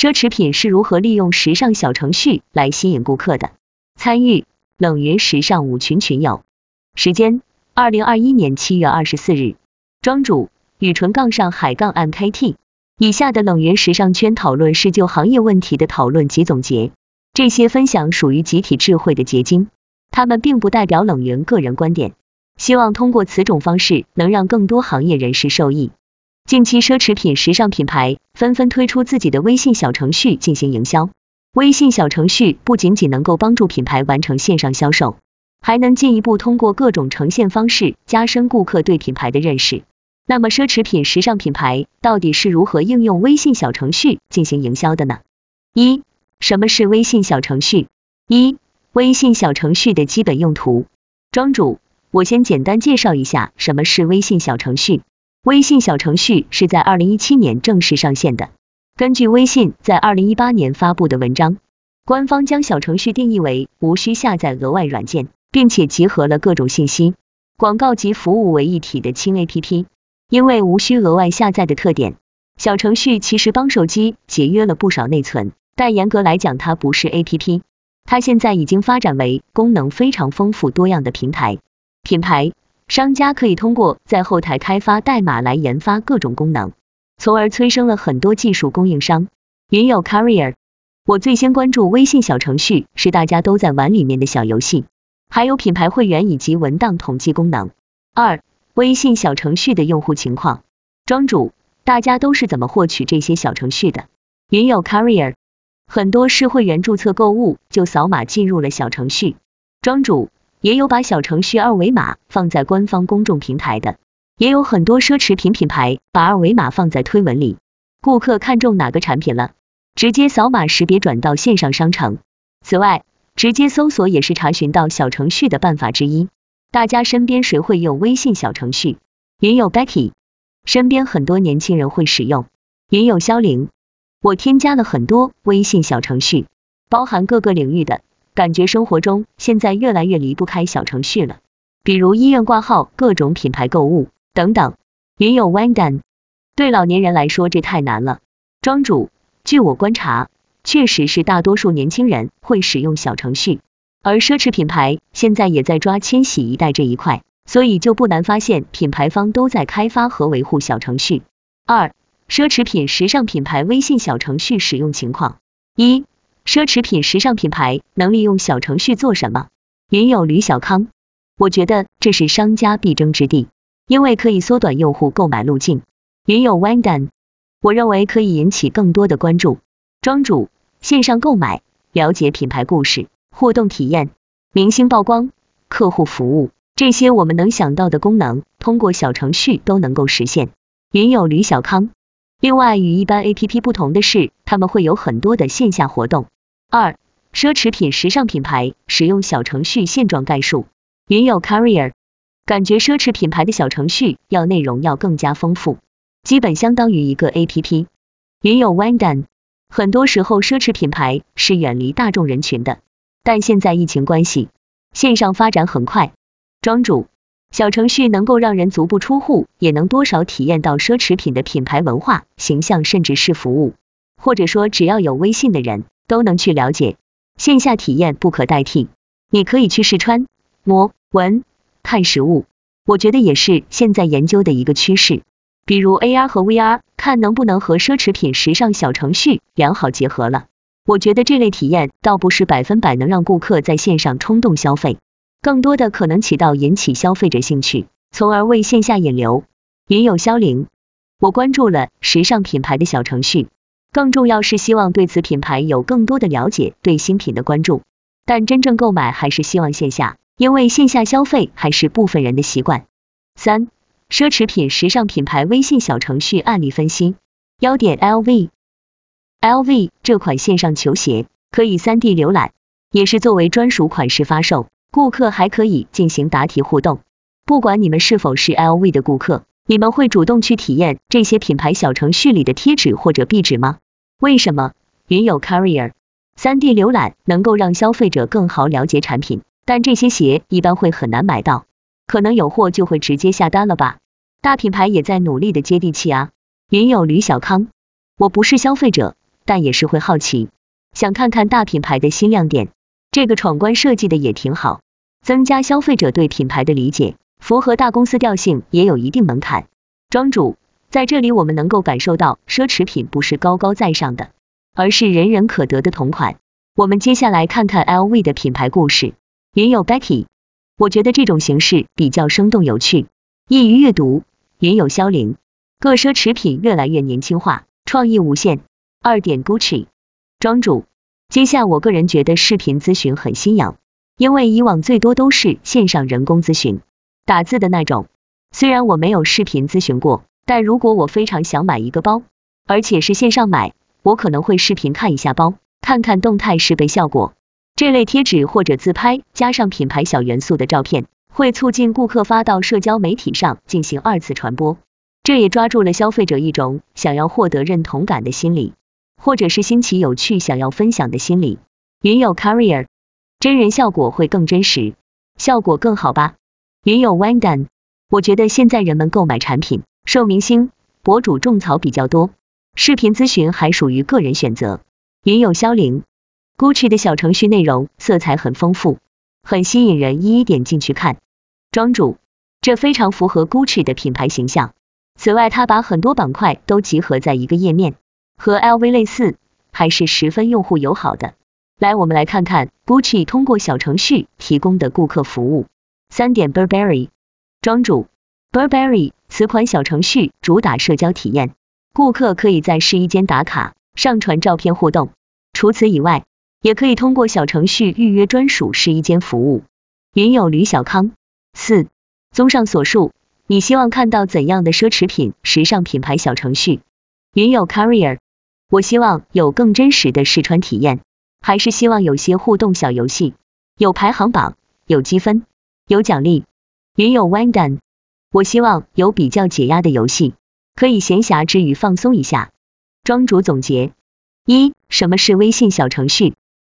奢侈品是如何利用时尚小程序来吸引顾客的？参与冷云时尚舞群群友，时间二零二一年七月二十四日，庄主雨纯杠上海杠 MKT。以下的冷云时尚圈讨论是就行业问题的讨论及总结，这些分享属于集体智慧的结晶，他们并不代表冷云个人观点。希望通过此种方式能让更多行业人士受益。近期奢侈品时尚品牌纷纷推出自己的微信小程序进行营销。微信小程序不仅仅能够帮助品牌完成线上销售，还能进一步通过各种呈现方式加深顾客对品牌的认识。那么奢侈品时尚品牌到底是如何应用微信小程序进行营销的呢？一、什么是微信小程序？一、微信小程序的基本用途。庄主。我先简单介绍一下什么是微信小程序。微信小程序是在二零一七年正式上线的。根据微信在二零一八年发布的文章，官方将小程序定义为无需下载额外软件，并且集合了各种信息、广告及服务为一体的轻 A P P。因为无需额外下载的特点，小程序其实帮手机节约了不少内存。但严格来讲，它不是 A P P，它现在已经发展为功能非常丰富多样的平台。品牌商家可以通过在后台开发代码来研发各种功能，从而催生了很多技术供应商。云友 Carrier，我最先关注微信小程序是大家都在玩里面的小游戏，还有品牌会员以及文档统计功能。二、微信小程序的用户情况。庄主，大家都是怎么获取这些小程序的？云友 Carrier，很多是会员注册购物就扫码进入了小程序。庄主。也有把小程序二维码放在官方公众平台的，也有很多奢侈品品牌把二维码放在推文里，顾客看中哪个产品了，直接扫码识别转到线上商城。此外，直接搜索也是查询到小程序的办法之一。大家身边谁会用微信小程序？云友 Becky，身边很多年轻人会使用。云友肖玲，我添加了很多微信小程序，包含各个领域的。感觉生活中现在越来越离不开小程序了，比如医院挂号、各种品牌购物等等。云有 Wandan，对老年人来说这太难了。庄主，据我观察，确实是大多数年轻人会使用小程序，而奢侈品牌现在也在抓千禧一代这一块，所以就不难发现品牌方都在开发和维护小程序。二、奢侈品时尚品牌微信小程序使用情况。一奢侈品时尚品牌能利用小程序做什么？云友吕小康，我觉得这是商家必争之地，因为可以缩短用户购买路径。云友 Wandan，我认为可以引起更多的关注。庄主，线上购买、了解品牌故事、互动体验、明星曝光、客户服务，这些我们能想到的功能，通过小程序都能够实现。云友吕小康，另外与一般 APP 不同的是，他们会有很多的线下活动。二、奢侈品时尚品牌使用小程序现状概述。云友 Carrier，感觉奢侈品牌的小程序要内容要更加丰富，基本相当于一个 APP。云友 Wandan，很多时候奢侈品牌是远离大众人群的，但现在疫情关系，线上发展很快。庄主，小程序能够让人足不出户，也能多少体验到奢侈品的品牌文化、形象，甚至是服务，或者说只要有微信的人。都能去了解，线下体验不可代替。你可以去试穿、摸、闻、看实物，我觉得也是现在研究的一个趋势。比如 AR 和 VR，看能不能和奢侈品时尚小程序良好结合了。我觉得这类体验倒不是百分百能让顾客在线上冲动消费，更多的可能起到引起消费者兴趣，从而为线下引流。云友销零，我关注了时尚品牌的小程序。更重要是希望对此品牌有更多的了解，对新品的关注。但真正购买还是希望线下，因为线下消费还是部分人的习惯。三、奢侈品时尚品牌微信小程序案例分析。幺点 LV，LV 这款线上球鞋可以 3D 浏览，也是作为专属款式发售，顾客还可以进行答题互动。不管你们是否是 LV 的顾客。你们会主动去体验这些品牌小程序里的贴纸或者壁纸吗？为什么？云友 Carrier，三 D 浏览能够让消费者更好了解产品，但这些鞋一般会很难买到，可能有货就会直接下单了吧？大品牌也在努力的接地气啊。云友吕小康，我不是消费者，但也是会好奇，想看看大品牌的新亮点。这个闯关设计的也挺好，增加消费者对品牌的理解，符合大公司调性也有一定门槛。庄主，在这里我们能够感受到奢侈品不是高高在上的，而是人人可得的同款。我们接下来看看 LV 的品牌故事。云友 Becky，我觉得这种形式比较生动有趣，易于阅读。云友肖玲，各奢侈品越来越年轻化，创意无限。二点 Gucci，庄主。接下我个人觉得视频咨询很新颖，因为以往最多都是线上人工咨询，打字的那种。虽然我没有视频咨询过，但如果我非常想买一个包，而且是线上买，我可能会视频看一下包，看看动态识别效果。这类贴纸或者自拍加上品牌小元素的照片，会促进顾客发到社交媒体上进行二次传播，这也抓住了消费者一种想要获得认同感的心理。或者是新奇有趣想要分享的心理。云友 Carrier 真人效果会更真实，效果更好吧？云友 Wangdan 我觉得现在人们购买产品受明星博主种草比较多，视频咨询还属于个人选择。云友肖玲 Gucci 的小程序内容色彩很丰富，很吸引人，一一点进去看。庄主这非常符合 Gucci 的品牌形象。此外，他把很多板块都集合在一个页面。和 LV 类似，还是十分用户友好的。来，我们来看看 Gucci 通过小程序提供的顾客服务。三点 Burberry 庄主 Burberry 此款小程序主打社交体验，顾客可以在试衣间打卡、上传照片互动。除此以外，也可以通过小程序预约专属试衣间服务。云友吕小康四，综上所述，你希望看到怎样的奢侈品时尚品牌小程序？云友 Carrier。我希望有更真实的试穿体验，还是希望有些互动小游戏，有排行榜，有积分，有奖励。云有 Wangdan，我希望有比较解压的游戏，可以闲暇之余放松一下。庄主总结：一、什么是微信小程序？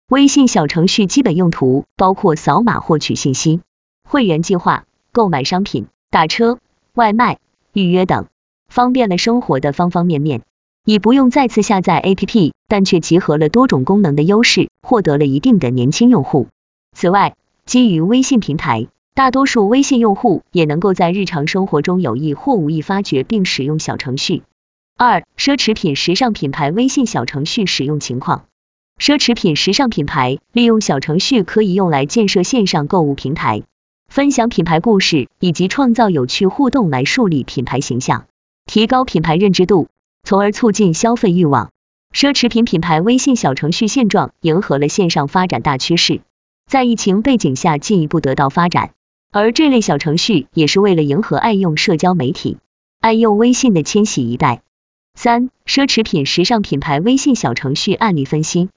微信小程序基本用途包括扫码获取信息、会员计划、购买商品、打车、外卖、预约等，方便了生活的方方面面。已不用再次下载 APP，但却集合了多种功能的优势，获得了一定的年轻用户。此外，基于微信平台，大多数微信用户也能够在日常生活中有意或无意发掘并使用小程序。二、奢侈品时尚品牌微信小程序使用情况。奢侈品时尚品牌利用小程序可以用来建设线上购物平台，分享品牌故事以及创造有趣互动来树立品牌形象，提高品牌认知度。从而促进消费欲望。奢侈品品牌微信小程序现状迎合了线上发展大趋势，在疫情背景下进一步得到发展。而这类小程序也是为了迎合爱用社交媒体、爱用微信的千禧一代。三、奢侈品时尚品牌微信小程序案例分析。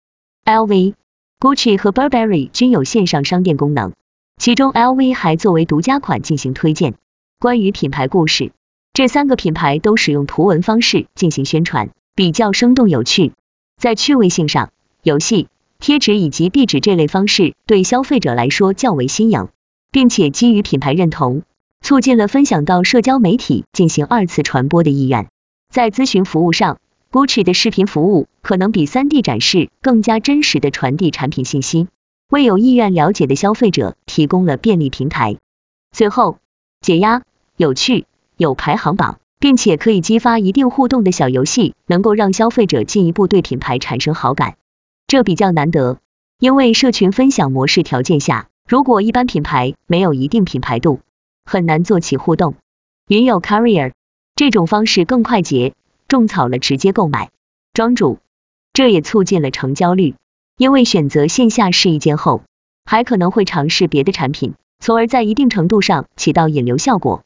LV、Gucci 和 Burberry 均有线上商店功能，其中 LV 还作为独家款进行推荐。关于品牌故事。这三个品牌都使用图文方式进行宣传，比较生动有趣。在趣味性上，游戏、贴纸以及壁纸这类方式对消费者来说较为新颖，并且基于品牌认同，促进了分享到社交媒体进行二次传播的意愿。在咨询服务上，Gucci 的视频服务可能比 3D 展示更加真实的传递产品信息，为有意愿了解的消费者提供了便利平台。最后，解压，有趣。有排行榜，并且可以激发一定互动的小游戏，能够让消费者进一步对品牌产生好感，这比较难得。因为社群分享模式条件下，如果一般品牌没有一定品牌度，很难做起互动。云友 Carrier 这种方式更快捷，种草了直接购买。庄主，这也促进了成交率，因为选择线下试衣间后，还可能会尝试别的产品，从而在一定程度上起到引流效果。